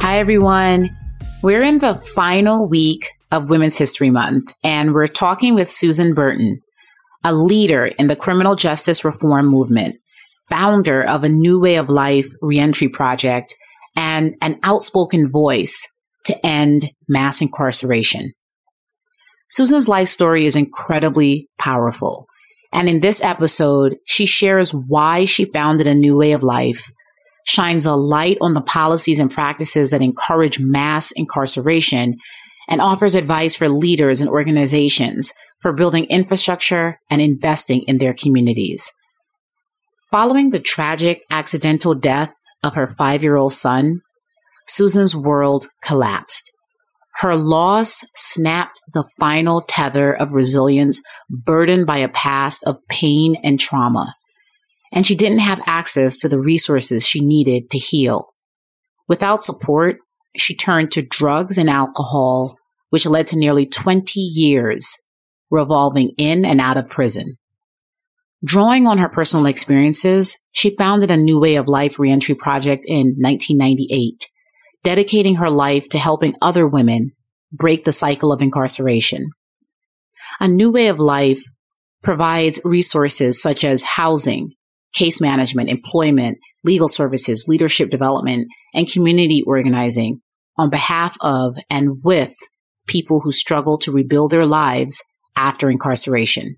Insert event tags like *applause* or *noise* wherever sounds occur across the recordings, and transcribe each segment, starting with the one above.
Hi, everyone. We're in the final week of Women's History Month, and we're talking with Susan Burton, a leader in the criminal justice reform movement, founder of a New Way of Life reentry project, and an outspoken voice to end mass incarceration. Susan's life story is incredibly powerful. And in this episode, she shares why she founded a new way of life, shines a light on the policies and practices that encourage mass incarceration, and offers advice for leaders and organizations for building infrastructure and investing in their communities. Following the tragic accidental death of her five year old son, Susan's world collapsed. Her loss snapped the final tether of resilience burdened by a past of pain and trauma. And she didn't have access to the resources she needed to heal. Without support, she turned to drugs and alcohol, which led to nearly 20 years revolving in and out of prison. Drawing on her personal experiences, she founded a New Way of Life reentry project in 1998, dedicating her life to helping other women break the cycle of incarceration. A New Way of Life provides resources such as housing, case management, employment, legal services, leadership development, and community organizing on behalf of and with people who struggle to rebuild their lives after incarceration.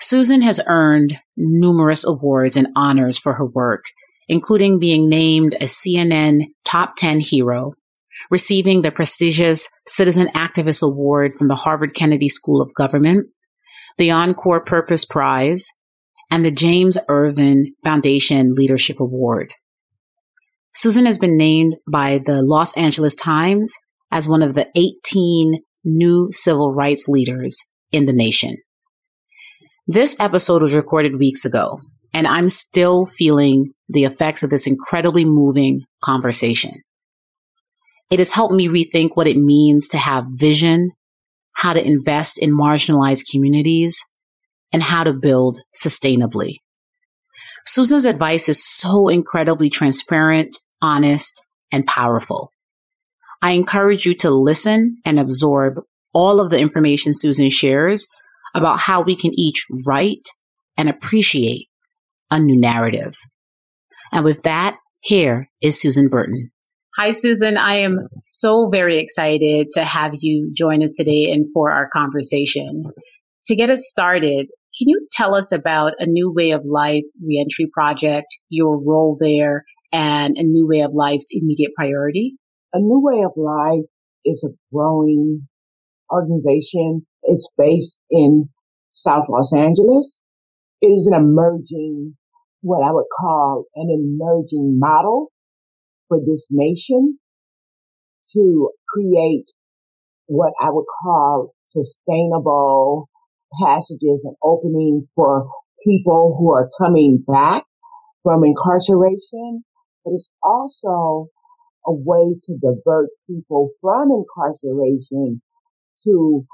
Susan has earned numerous awards and honors for her work, including being named a CNN Top 10 Hero, receiving the prestigious Citizen Activist Award from the Harvard Kennedy School of Government, the Encore Purpose Prize, and the James Irvine Foundation Leadership Award. Susan has been named by the Los Angeles Times as one of the 18 new civil rights leaders in the nation. This episode was recorded weeks ago, and I'm still feeling the effects of this incredibly moving conversation. It has helped me rethink what it means to have vision, how to invest in marginalized communities, and how to build sustainably. Susan's advice is so incredibly transparent, honest, and powerful. I encourage you to listen and absorb all of the information Susan shares about how we can each write and appreciate a new narrative. And with that, here is Susan Burton. Hi, Susan. I am so very excited to have you join us today and for our conversation. To get us started, can you tell us about a New Way of Life reentry project, your role there, and a New Way of Life's immediate priority? A New Way of Life is a growing organization it's based in South Los Angeles. It is an emerging, what I would call an emerging model for this nation to create what I would call sustainable passages and openings for people who are coming back from incarceration, but it's also a way to divert people from incarceration to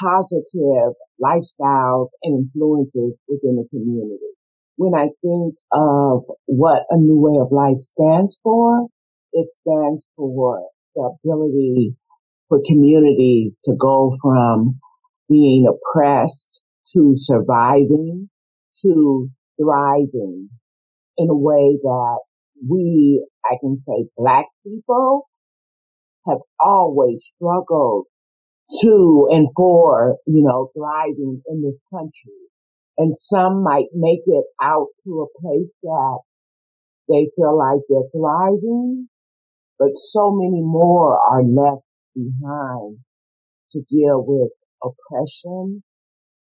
positive lifestyles and influences within the community. When I think of what a new way of life stands for, it stands for the ability for communities to go from being oppressed to surviving to thriving in a way that we, I can say black people have always struggled to and for, you know, thriving in this country. And some might make it out to a place that they feel like they're thriving, but so many more are left behind to deal with oppression,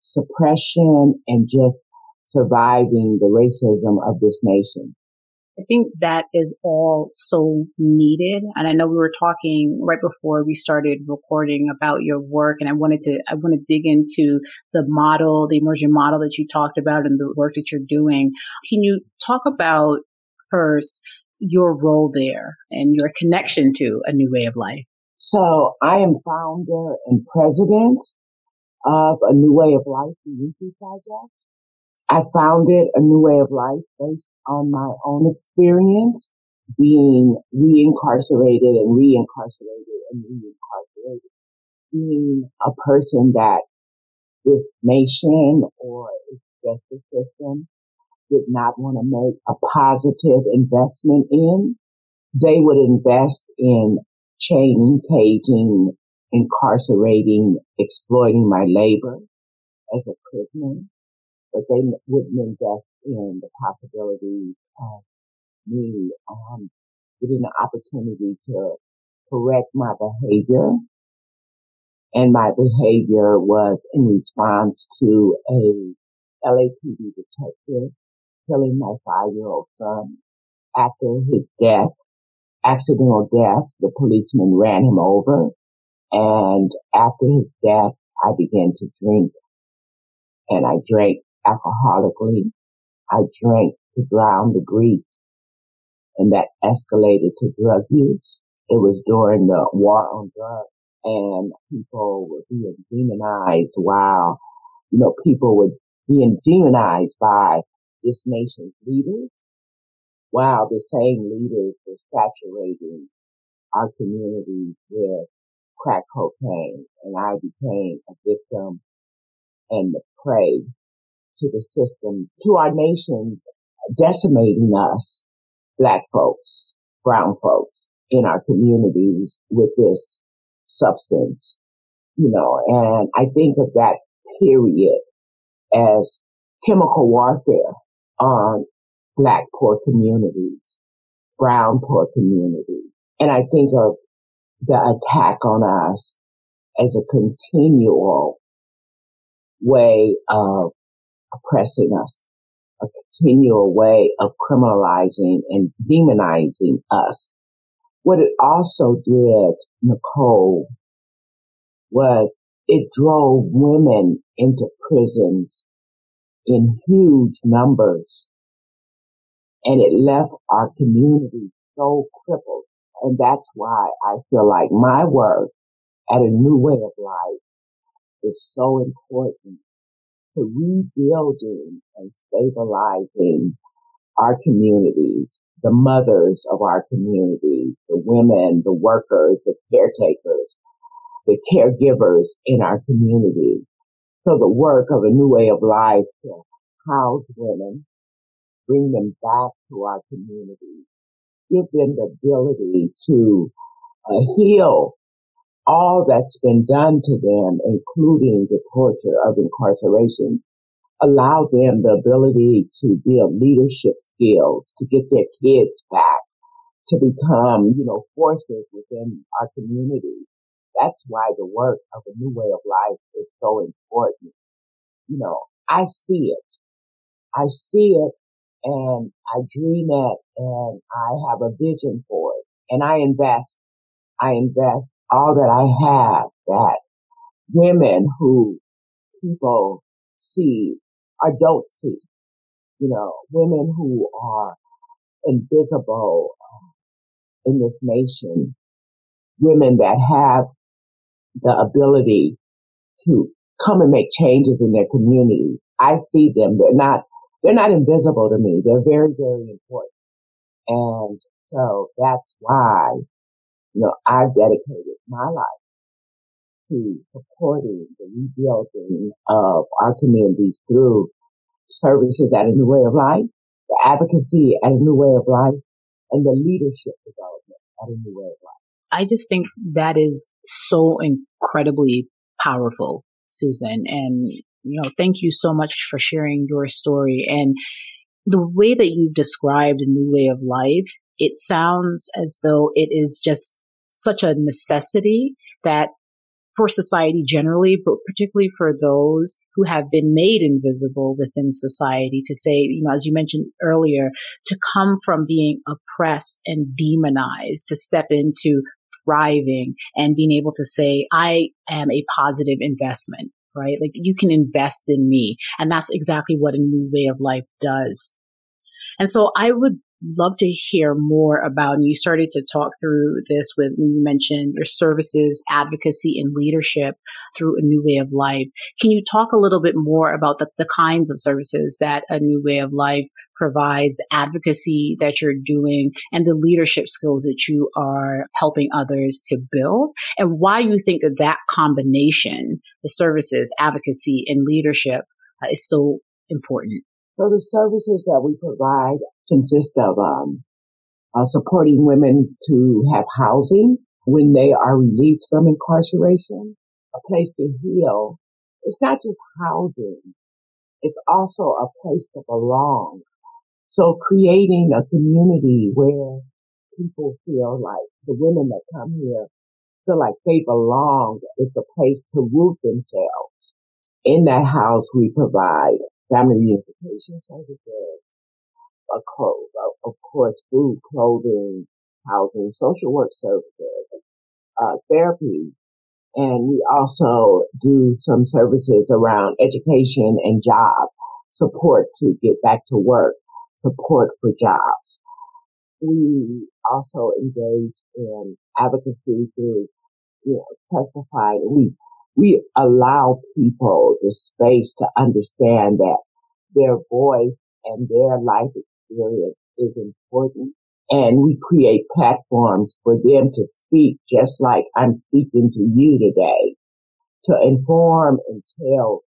suppression, and just surviving the racism of this nation. I think that is all so needed. And I know we were talking right before we started recording about your work and I wanted to, I want to dig into the model, the emergent model that you talked about and the work that you're doing. Can you talk about first your role there and your connection to a new way of life? So I am founder and president of a new way of life, the Unity Project. I founded a new way of life based on my own experience being reincarcerated and reincarcerated and reincarcerated. Being a person that this nation or its justice system did not want to make a positive investment in. They would invest in chaining, caging, incarcerating, exploiting my labor as a prisoner but they wouldn't invest in the possibility of me um, getting the opportunity to correct my behavior. And my behavior was in response to a LAPD detective killing my five-year-old son. After his death, accidental death, the policeman ran him over. And after his death, I began to drink and I drank alcoholically. I drank to drown the grief and that escalated to drug use. It was during the war on drugs and people were being demonized while, you know, people were being demonized by this nation's leaders while the same leaders were saturating our communities with crack cocaine and I became a victim and the prey to the system, to our nations decimating us, black folks, brown folks in our communities with this substance, you know, and I think of that period as chemical warfare on black poor communities, brown poor communities. And I think of the attack on us as a continual way of oppressing us, a continual way of criminalizing and demonizing us. What it also did, Nicole, was it drove women into prisons in huge numbers and it left our community so crippled. And that's why I feel like my work at a new way of life is so important to rebuilding and stabilizing our communities, the mothers of our communities, the women, the workers, the caretakers, the caregivers in our community. So the work of a new way of life to house women, bring them back to our communities, give them the ability to uh, heal all that's been done to them, including the torture of incarceration, allow them the ability to build leadership skills, to get their kids back, to become, you know, forces within our community. That's why the work of a new way of life is so important. You know, I see it. I see it and I dream it and I have a vision for it and I invest. I invest all that I have that women who people see or don't see, you know, women who are invisible uh, in this nation, women that have the ability to come and make changes in their community. I see them. They're not, they're not invisible to me. They're very, very important. And so that's why you know, I've dedicated my life to supporting the rebuilding of our communities through services at a new way of life, the advocacy at a new way of life, and the leadership development at a new way of life. I just think that is so incredibly powerful, Susan. And, you know, thank you so much for sharing your story. And the way that you've described a new way of life, it sounds as though it is just such a necessity that for society generally, but particularly for those who have been made invisible within society to say, you know, as you mentioned earlier, to come from being oppressed and demonized to step into thriving and being able to say, I am a positive investment, right? Like you can invest in me. And that's exactly what a new way of life does. And so I would love to hear more about, and you started to talk through this with, you mentioned your services, advocacy, and leadership through a new way of life. Can you talk a little bit more about the, the kinds of services that a new way of life provides, the advocacy that you're doing, and the leadership skills that you are helping others to build, and why you think that that combination, the services, advocacy, and leadership, uh, is so important? So the services that we provide consist of um, uh, supporting women to have housing when they are released from incarceration, a place to heal. It's not just housing. It's also a place to belong. So creating a community where people feel like the women that come here feel like they belong. It's a place to root themselves. In that house, we provide family reunification services, a code, of course, food, clothing, housing, social work services, uh, therapy, and we also do some services around education and job support to get back to work, support for jobs. We also engage in advocacy through, you know, testifying. We, we allow people the space to understand that their voice and their life experience is important. And we create platforms for them to speak just like I'm speaking to you today to inform and tell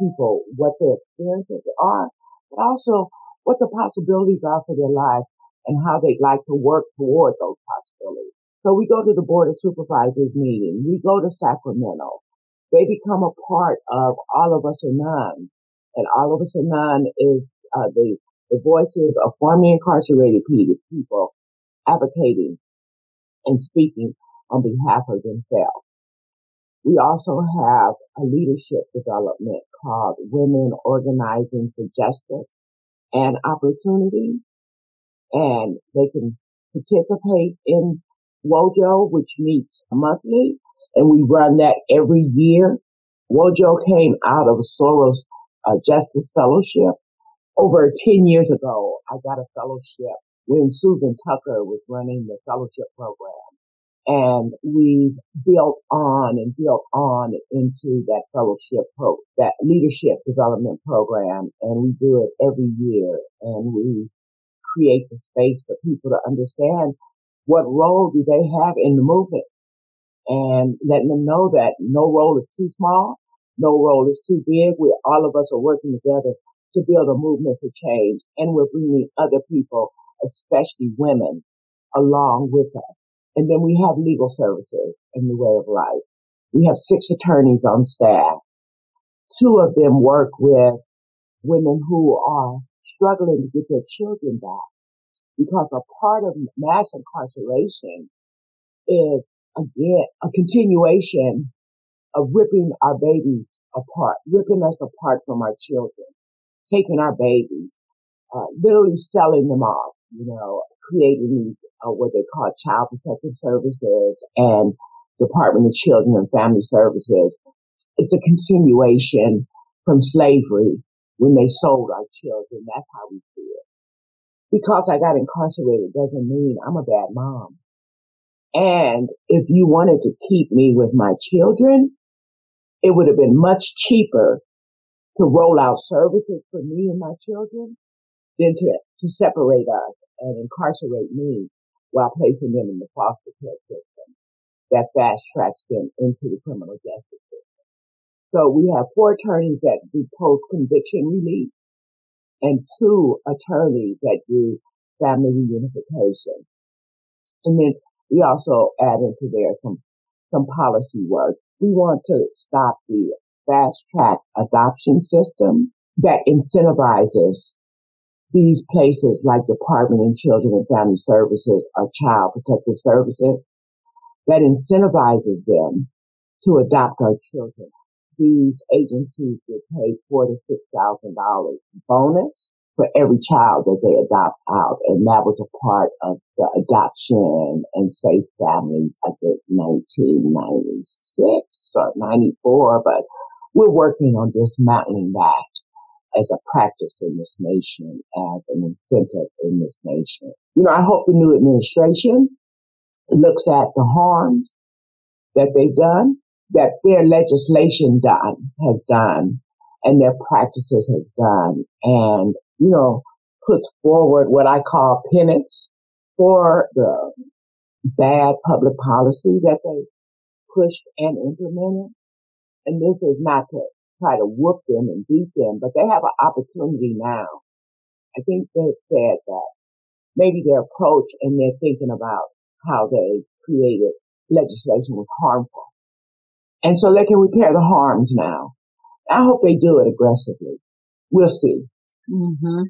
people what their experiences are, but also what the possibilities are for their lives and how they'd like to work toward those possibilities. So we go to the Board of Supervisors meeting. We go to Sacramento. They become a part of All of Us or None. And All of Us or None is uh, the the voices of formerly incarcerated people advocating and speaking on behalf of themselves. We also have a leadership development called Women Organizing for Justice and Opportunity. And they can participate in WOJO, which meets monthly, and we run that every year. WOJO came out of Soros uh, Justice Fellowship, over 10 years ago, I got a fellowship when Susan Tucker was running the fellowship program. And we built on and built on into that fellowship pro, that leadership development program. And we do it every year and we create the space for people to understand what role do they have in the movement and letting them know that no role is too small, no role is too big. We all of us are working together to build a movement for change. And we're bringing other people, especially women, along with us. And then we have legal services in the way of life. We have six attorneys on staff. Two of them work with women who are struggling to get their children back because a part of mass incarceration is again a continuation of ripping our babies apart, ripping us apart from our children taking our babies, uh, literally selling them off, you know, creating these, uh, what they call child protective services and Department of Children and Family Services. It's a continuation from slavery when they sold our children. That's how we see it. Because I got incarcerated doesn't mean I'm a bad mom. And if you wanted to keep me with my children, it would have been much cheaper to roll out services for me and my children than to, to separate us and incarcerate me while placing them in the foster care system that fast tracks them into the criminal justice system. So we have four attorneys that do post conviction relief and two attorneys that do family reunification. And then we also add into there some, some policy work. We want to stop the fast track adoption system that incentivizes these places like Department of Children and Family Services or Child Protective Services that incentivizes them to adopt our children. These agencies get paid four to six thousand dollars bonus for every child that they adopt out, and that was a part of the adoption and safe families. I think 1996 or 94, but we're working on dismantling that as a practice in this nation, as an incentive in this nation. You know, I hope the new administration looks at the harms that they've done, that their legislation done, has done, and their practices has done, and, you know, puts forward what I call penance for the bad public policy that they pushed and implemented. And this is not to try to whoop them and beat them, but they have an opportunity now. I think they said that maybe their approach and they're thinking about how they created legislation was harmful. And so they can repair the harms now. I hope they do it aggressively. We'll see. Mm-hmm.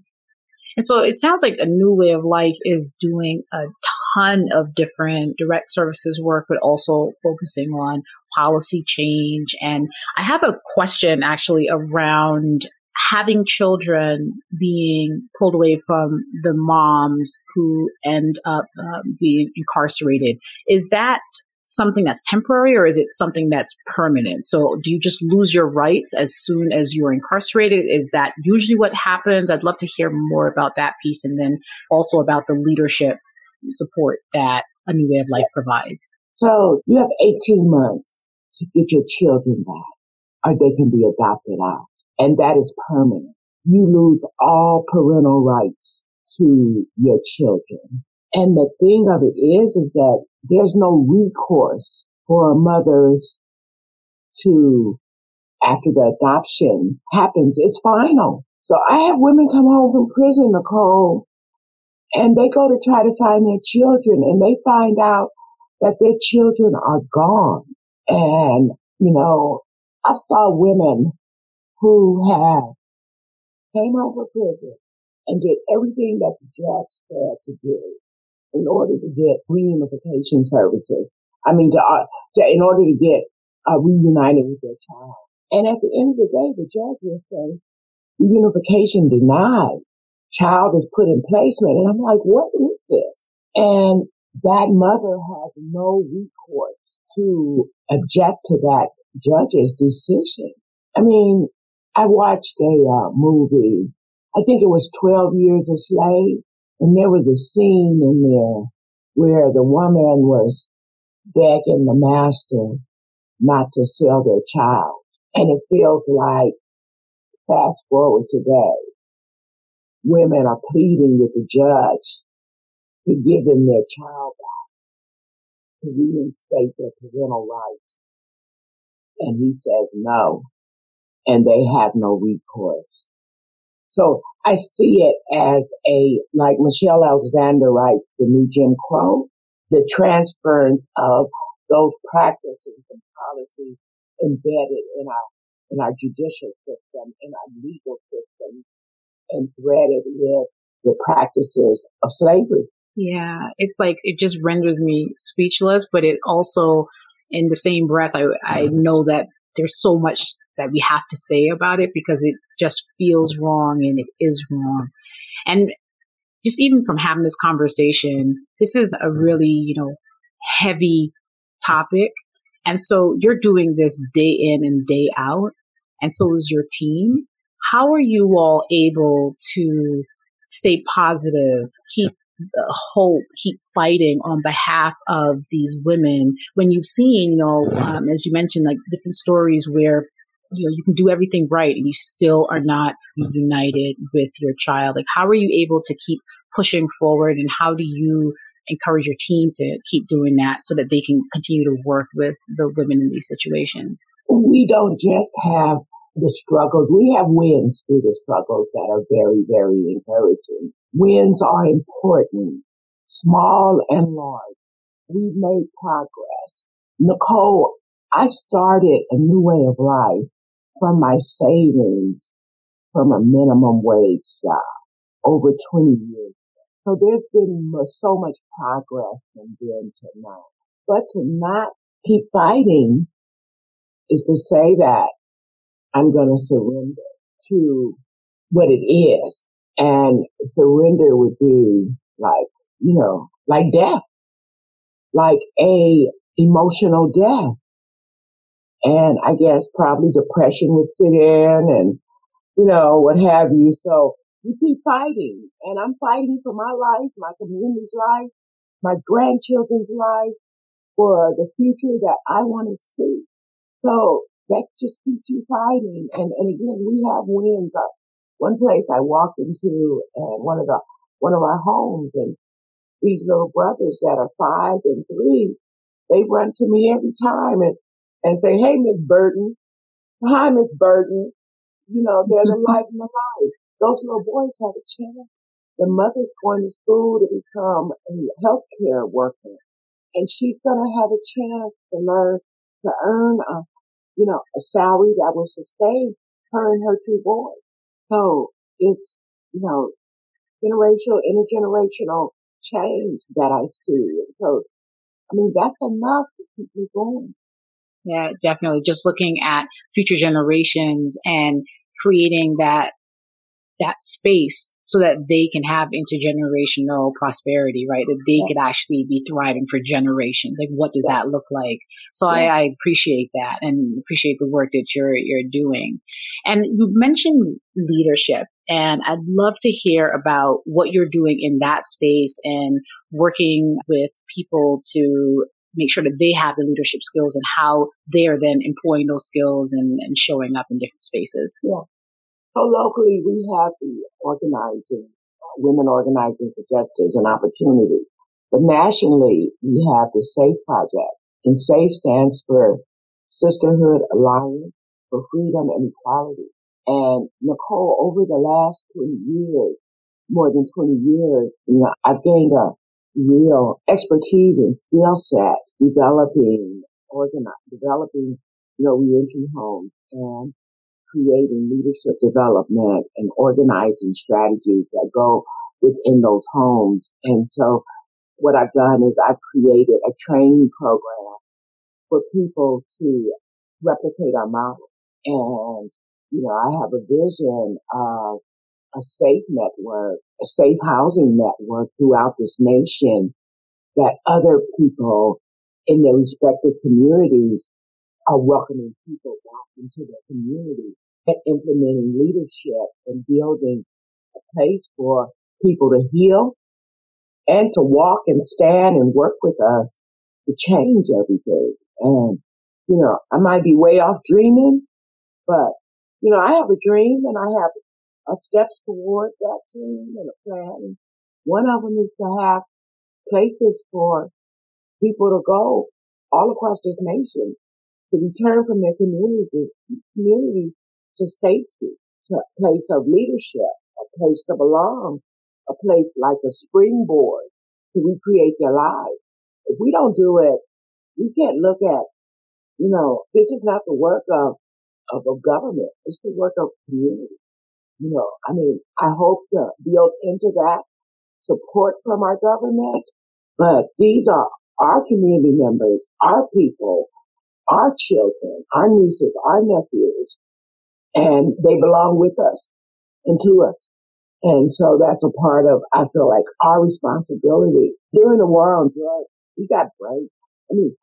And so it sounds like a new way of life is doing a ton of different direct services work, but also focusing on policy change. And I have a question actually around having children being pulled away from the moms who end up um, being incarcerated. Is that something that's temporary or is it something that's permanent? So do you just lose your rights as soon as you're incarcerated? Is that usually what happens? I'd love to hear more about that piece and then also about the leadership support that a new way of life provides. So you have 18 months to get your children back or they can be adopted out and that is permanent. You lose all parental rights to your children. And the thing of it is, is that there's no recourse for mothers to, after the adoption happens, it's final. So I have women come home from prison, Nicole, and they go to try to find their children and they find out that their children are gone. And, you know, I saw women who have came from prison and did everything that the judge said to do in order to get reunification services. I mean, to, uh, to in order to get uh, reunited with their child. And at the end of the day, the judge will say, reunification denied. Child is put in placement. And I'm like, what is this? And that mother has no recourse to object to that judge's decision. I mean, I watched a uh, movie. I think it was 12 Years a Slave. And there was a scene in there where the woman was begging the master not to sell their child. And it feels like fast forward today, women are pleading with the judge to give them their child back, to reinstate their parental rights. And he says no, and they have no recourse. So I see it as a, like Michelle Alexander writes, the new Jim Crow, the transference of those practices and policies embedded in our, in our judicial system, in our legal system, and threaded with the practices of slavery. Yeah, it's like it just renders me speechless, but it also, in the same breath, I, I mm-hmm. know that there's so much that we have to say about it because it just feels wrong and it is wrong. And just even from having this conversation, this is a really, you know, heavy topic. And so you're doing this day in and day out. And so is your team. How are you all able to stay positive, keep hope, keep fighting on behalf of these women when you've seen, you know, um, as you mentioned, like different stories where you know you can do everything right and you still are not united with your child? Like how are you able to keep pushing forward and how do you encourage your team to keep doing that so that they can continue to work with the women in these situations? We don't just have the struggles we have wins through the struggles that are very very encouraging wins are important small and large we've made progress nicole I started a new way of life from my savings from a minimum wage job over 20 years. So there's been so much progress from then to now. But to not keep fighting is to say that I'm going to surrender to what it is. And surrender would be like, you know, like death, like a emotional death. And I guess probably depression would sit in and, you know, what have you. So you keep fighting and I'm fighting for my life, my community's life, my grandchildren's life, for the future that I want to see. So that just keeps you fighting. And, and again, we have wins. Uh, one place I walked into and one of the, one of our homes and these little brothers that are five and three, they run to me every time and, and say, Hey, Miss Burton. Hi, Miss Burton. You know, they're the *laughs* light of my life. Those little boys have a chance. The mother's going to school to become a healthcare worker and she's going to have a chance to learn to earn a, you know, a salary that will sustain her and her two boys. So it's, you know, generational, intergenerational change that I see. so, I mean, that's enough to keep me going. Yeah, definitely. Just looking at future generations and creating that, that space so that they can have intergenerational prosperity, right? That they could actually be thriving for generations. Like, what does that look like? So I, I, appreciate that and appreciate the work that you're, you're doing. And you mentioned leadership and I'd love to hear about what you're doing in that space and working with people to make sure that they have the leadership skills and how they are then employing those skills and, and showing up in different spaces. Yeah. So locally, we have the organizing, uh, women organizing for justice and opportunity. But nationally, we have the SAFE project. And SAFE stands for Sisterhood Alliance for Freedom and Equality. And Nicole, over the last 20 years, more than 20 years, you know, I've gained a real expertise and skill set developing, organizing, developing, you know, reentry homes and creating leadership development and organizing strategies that go within those homes. And so what I've done is I've created a training program for people to replicate our model. And, you know, I have a vision of a safe network, a safe housing network throughout this nation that other people in their respective communities are welcoming people back into their community and implementing leadership and building a place for people to heal and to walk and stand and work with us to change everything. And, you know, I might be way off dreaming, but, you know, I have a dream and I have a steps toward that dream and a plan. And one of them is to have places for people to go all across this nation to return from their communities, communities to safety, to a place of leadership, a place to belong, a place like a springboard to recreate their lives. If we don't do it, we can't look at, you know, this is not the work of, of a government. It's the work of community. You know, I mean, I hope to build into that support from our government, but these are our community members, our people, our children, our nieces, our nephews, and they belong with us and to us. And so that's a part of, I feel like our responsibility during the war on drugs. We got brain. I mean,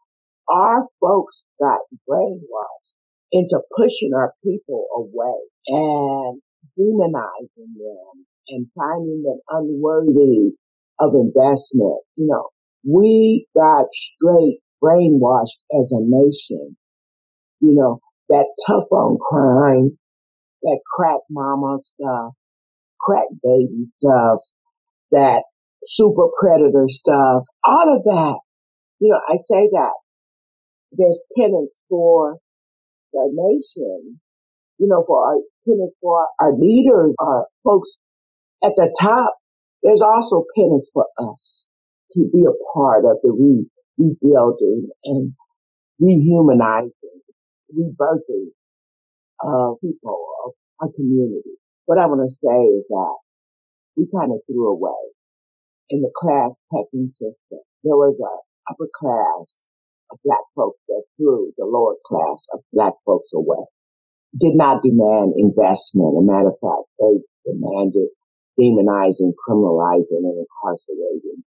our folks got brainwashed into pushing our people away and demonizing them and finding them unworthy of investment. You know, we got straight brainwashed as a nation. You know, that tough on crime, that crack mama stuff, crack baby stuff, that super predator stuff, all of that. You know, I say that there's penance for the nation, you know, for our penance for our leaders, our folks at the top. There's also penance for us to be a part of the rebuilding and rehumanizing, rebirthing of uh, people, of our community. What I want to say is that we kind of threw away in the class pecking system. There was a upper class, of black folks that threw the lower class of black folks away. Did not demand investment. A matter of fact, they demanded demonizing, criminalizing, and incarcerating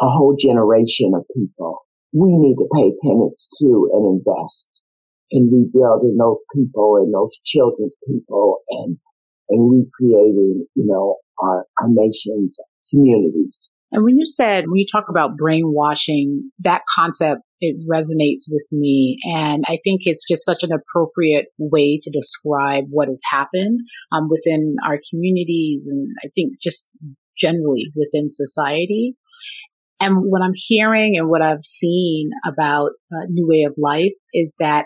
a whole generation of people. We need to pay penance to and invest in rebuilding those people and those children's people and and recreating, you know, our, our nation's communities. And when you said, when you talk about brainwashing, that concept, it resonates with me. And I think it's just such an appropriate way to describe what has happened um, within our communities and I think just generally within society. And what I'm hearing and what I've seen about uh, New Way of Life is that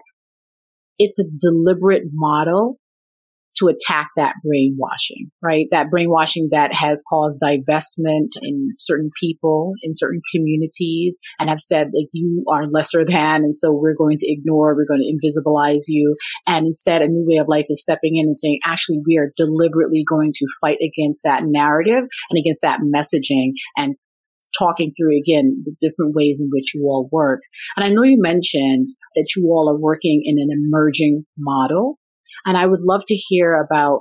it's a deliberate model to attack that brainwashing, right? That brainwashing that has caused divestment in certain people, in certain communities, and have said like you are lesser than, and so we're going to ignore, we're going to invisibilize you. And instead, a new way of life is stepping in and saying, actually, we are deliberately going to fight against that narrative and against that messaging and talking through again the different ways in which you all work. And I know you mentioned that you all are working in an emerging model and I would love to hear about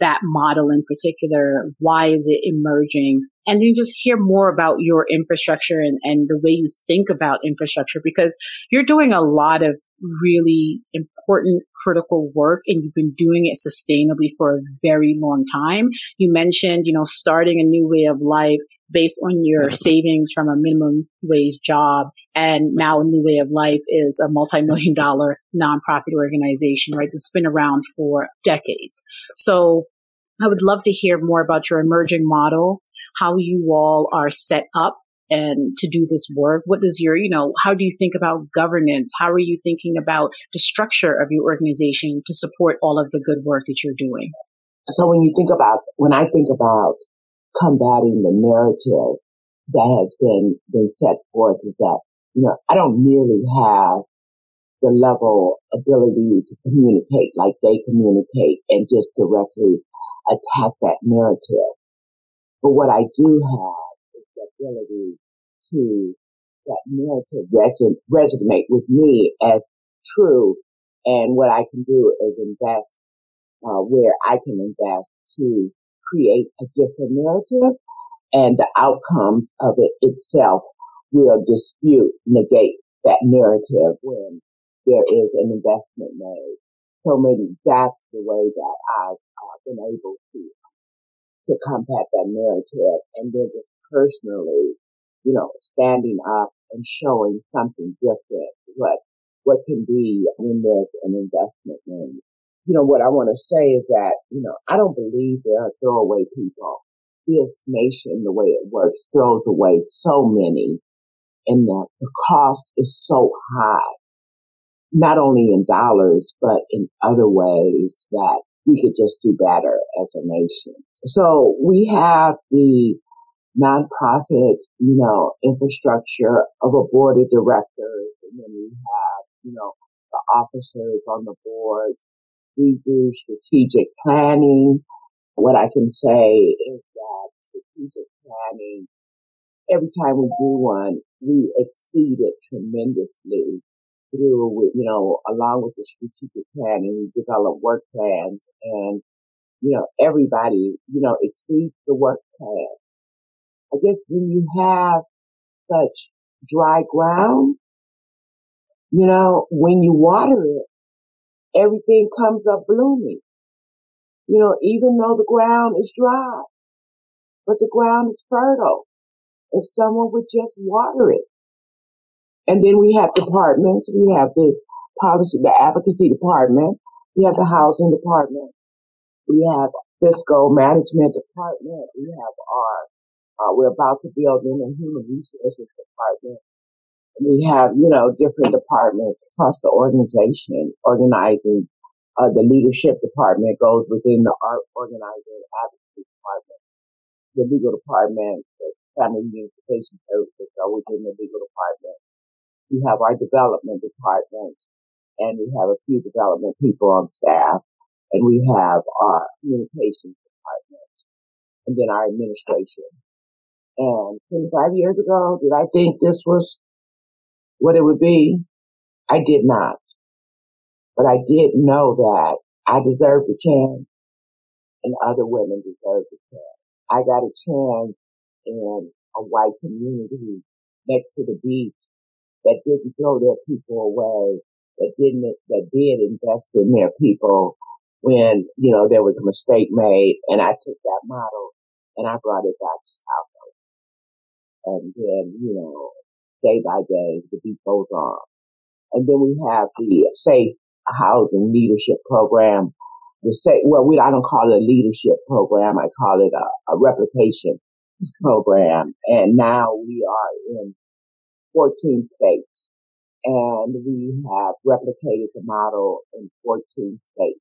that model in particular. Why is it emerging? And then just hear more about your infrastructure and, and the way you think about infrastructure because you're doing a lot of really important critical work and you've been doing it sustainably for a very long time. You mentioned, you know, starting a new way of life based on your savings from a minimum wage job. And now a new way of life is a multi-million dollar nonprofit organization, right? That's been around for decades. So I would love to hear more about your emerging model, how you all are set up and to do this work? What does your, you know, how do you think about governance? How are you thinking about the structure of your organization to support all of the good work that you're doing? So when you think about, when I think about combating the narrative that has been, been set forth is that, you know, I don't merely have the level ability to communicate like they communicate and just directly attack that narrative. But what I do have ability to that narrative reson- resonate with me as true. And what I can do is invest uh, where I can invest to create a different narrative and the outcomes of it itself will dispute, negate that narrative when there is an investment made. So maybe that's the way that I've uh, been able to to combat that narrative and then just personally, you know, standing up and showing something different, what what can be when there's an investment made you know, what I want to say is that, you know, I don't believe there are throwaway people. This nation, the way it works, throws away so many and the, the cost is so high, not only in dollars, but in other ways that we could just do better as a nation. So we have the nonprofit, you know, infrastructure of a board of directors, and then we have, you know, the officers on the board. we do strategic planning. What I can say is that strategic planning, every time we do one, we exceed it tremendously through, you know, along with the strategic planning, we develop work plans and, you know, everybody, you know, exceeds the work plan. I guess when you have such dry ground, you know, when you water it, everything comes up blooming. You know, even though the ground is dry, but the ground is fertile. If someone would just water it. And then we have departments. We have the policy, the advocacy department. We have the housing department. We have fiscal management department. We have our, uh, we're about to build in a human resources department. We have, you know, different departments across the organization organizing. Uh, the leadership department goes within the art organizing advocacy department. The legal department, the family unification services are within the legal department. We have our development department and we have a few development people on staff and we have our communications department and then our administration. And 25 years ago, did I think this was what it would be. I did not. But I did know that I deserved a chance and other women deserved a chance. I got a chance in a white community next to the beach that didn't throw their people away, that didn't, that did invest in their people when, you know, there was a mistake made and I took that model and I brought it back to South and then, you know, day by day, the beat goes um, on. And then we have the safe housing leadership program. The safe, well, we, I don't call it a leadership program. I call it a, a replication program. And now we are in 14 states and we have replicated the model in 14 states.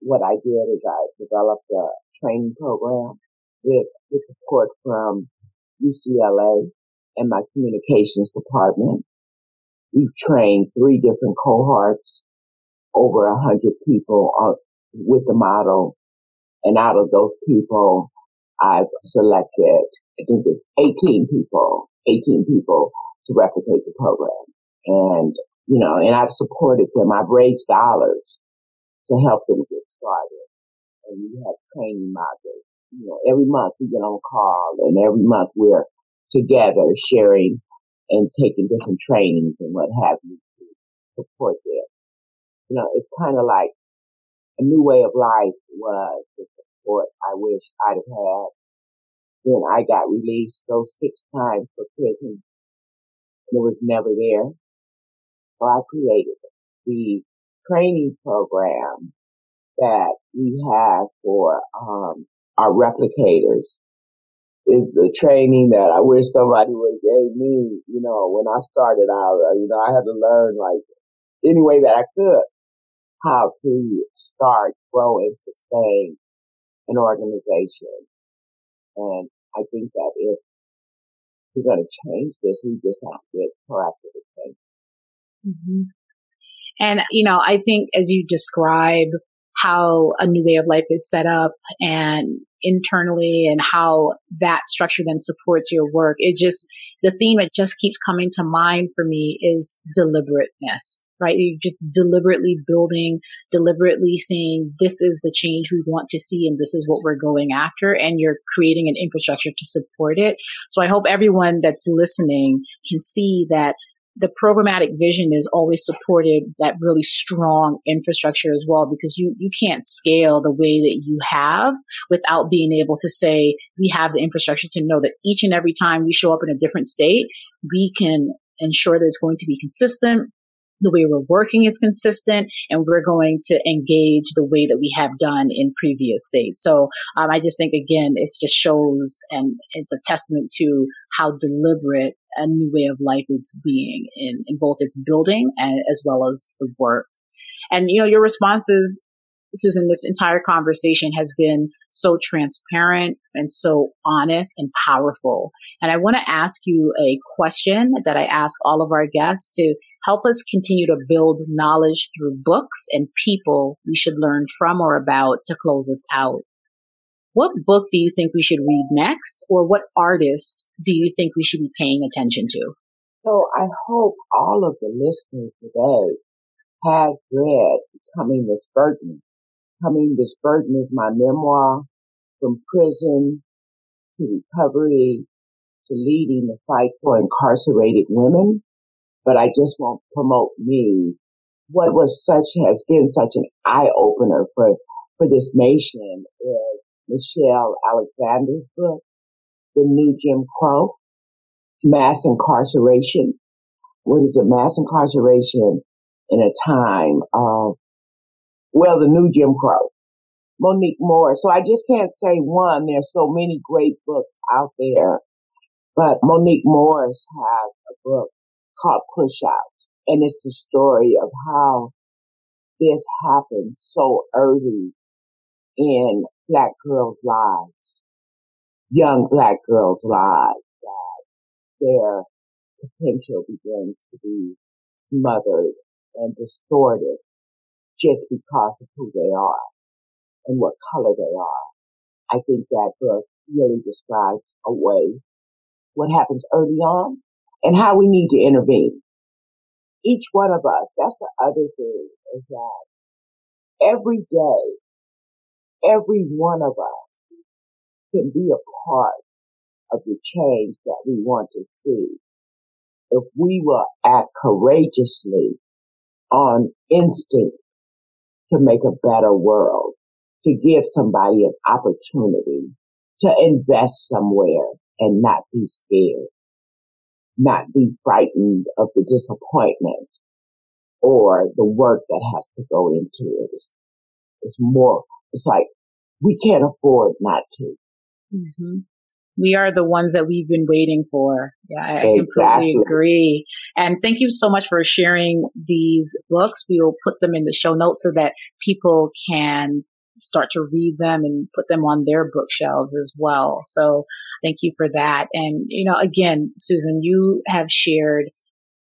What I did is I developed a training program with, with support from UCLA and my communications department. We've trained three different cohorts, over a hundred people on, with the model. And out of those people, I've selected, I think it's 18 people, 18 people to replicate the program. And, you know, and I've supported them. I've raised dollars to help them get started. And we have training modules you know, every month we get on call and every month we're together sharing and taking different trainings and what have you to support them. You know, it's kind of like a new way of life was the support I wish I'd have had. when I got released those six times for prison and it was never there. So I created the training program that we have for um, our replicators is the training that I wish somebody would gave me, you know, when I started out, uh, you know, I had to learn like any way that I could how to start, grow and sustain an organization. And I think that if we're going to change this, we just have to get proactive change. Mm-hmm. And, you know, I think as you describe how a new way of life is set up and internally and how that structure then supports your work. It just, the theme that just keeps coming to mind for me is deliberateness, right? You're just deliberately building, deliberately saying, this is the change we want to see and this is what we're going after. And you're creating an infrastructure to support it. So I hope everyone that's listening can see that the programmatic vision is always supported that really strong infrastructure as well because you you can't scale the way that you have without being able to say we have the infrastructure to know that each and every time we show up in a different state we can ensure that it's going to be consistent the way we're working is consistent and we're going to engage the way that we have done in previous states. So um, I just think again, it just shows and it's a testament to how deliberate a new way of life is being in, in both its building and as well as the work. And you know, your responses, Susan, this entire conversation has been so transparent and so honest and powerful. And I want to ask you a question that I ask all of our guests to help us continue to build knowledge through books and people we should learn from or about to close us out. What book do you think we should read next, or what artist do you think we should be paying attention to? So I hope all of the listeners today have read Becoming Miss Burton. Becoming Ms. Burton is my memoir from prison to recovery to leading the fight for incarcerated women but I just won't promote me. What was such, has been such an eye opener for, for this nation is Michelle Alexander's book, The New Jim Crow, Mass Incarceration. What is it? Mass incarceration in a time of, well, the new Jim Crow. Monique Morris. So I just can't say one. There's so many great books out there, but Monique Morris has a book called Pushout. And it's the story of how this happened so early in black girls' lives, young black girls' lives, that their potential begins to be smothered and distorted just because of who they are and what color they are. I think that book really describes a way what happens early on and how we need to intervene. each one of us, that's the other thing is that every day, every one of us can be a part of the change that we want to see. If we will act courageously on instinct to make a better world, to give somebody an opportunity to invest somewhere and not be scared, not be frightened of the disappointment or the work that has to go into it. It's, it's more, it's like we can't afford not to. Mm-hmm we are the ones that we've been waiting for. Yeah, I, exactly. completely agree. And thank you so much for sharing these books. We'll put them in the show notes so that people can start to read them and put them on their bookshelves as well. So thank you for that. And, you know, again, Susan, you have shared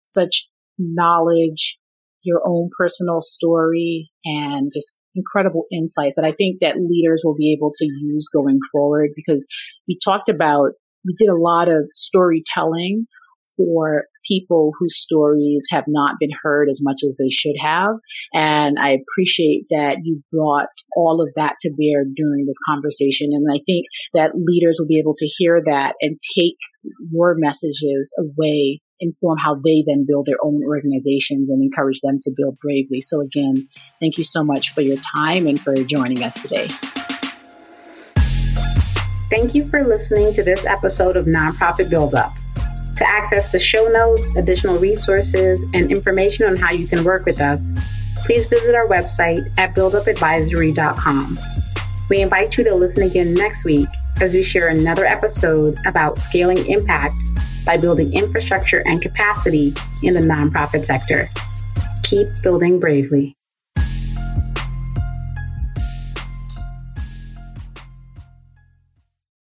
such knowledge, your own personal story and just incredible insights that I think that leaders will be able to use going forward because we talked about, we did a lot of storytelling for people whose stories have not been heard as much as they should have. And I appreciate that you brought all of that to bear during this conversation. And I think that leaders will be able to hear that and take your messages away inform how they then build their own organizations and encourage them to build bravely. So, again, thank you so much for your time and for joining us today. Thank you for listening to this episode of Nonprofit Build Up. To access the show notes, additional resources, and information on how you can work with us, please visit our website at buildupadvisory.com. We invite you to listen again next week as we share another episode about scaling impact by building infrastructure and capacity in the nonprofit sector. Keep building bravely.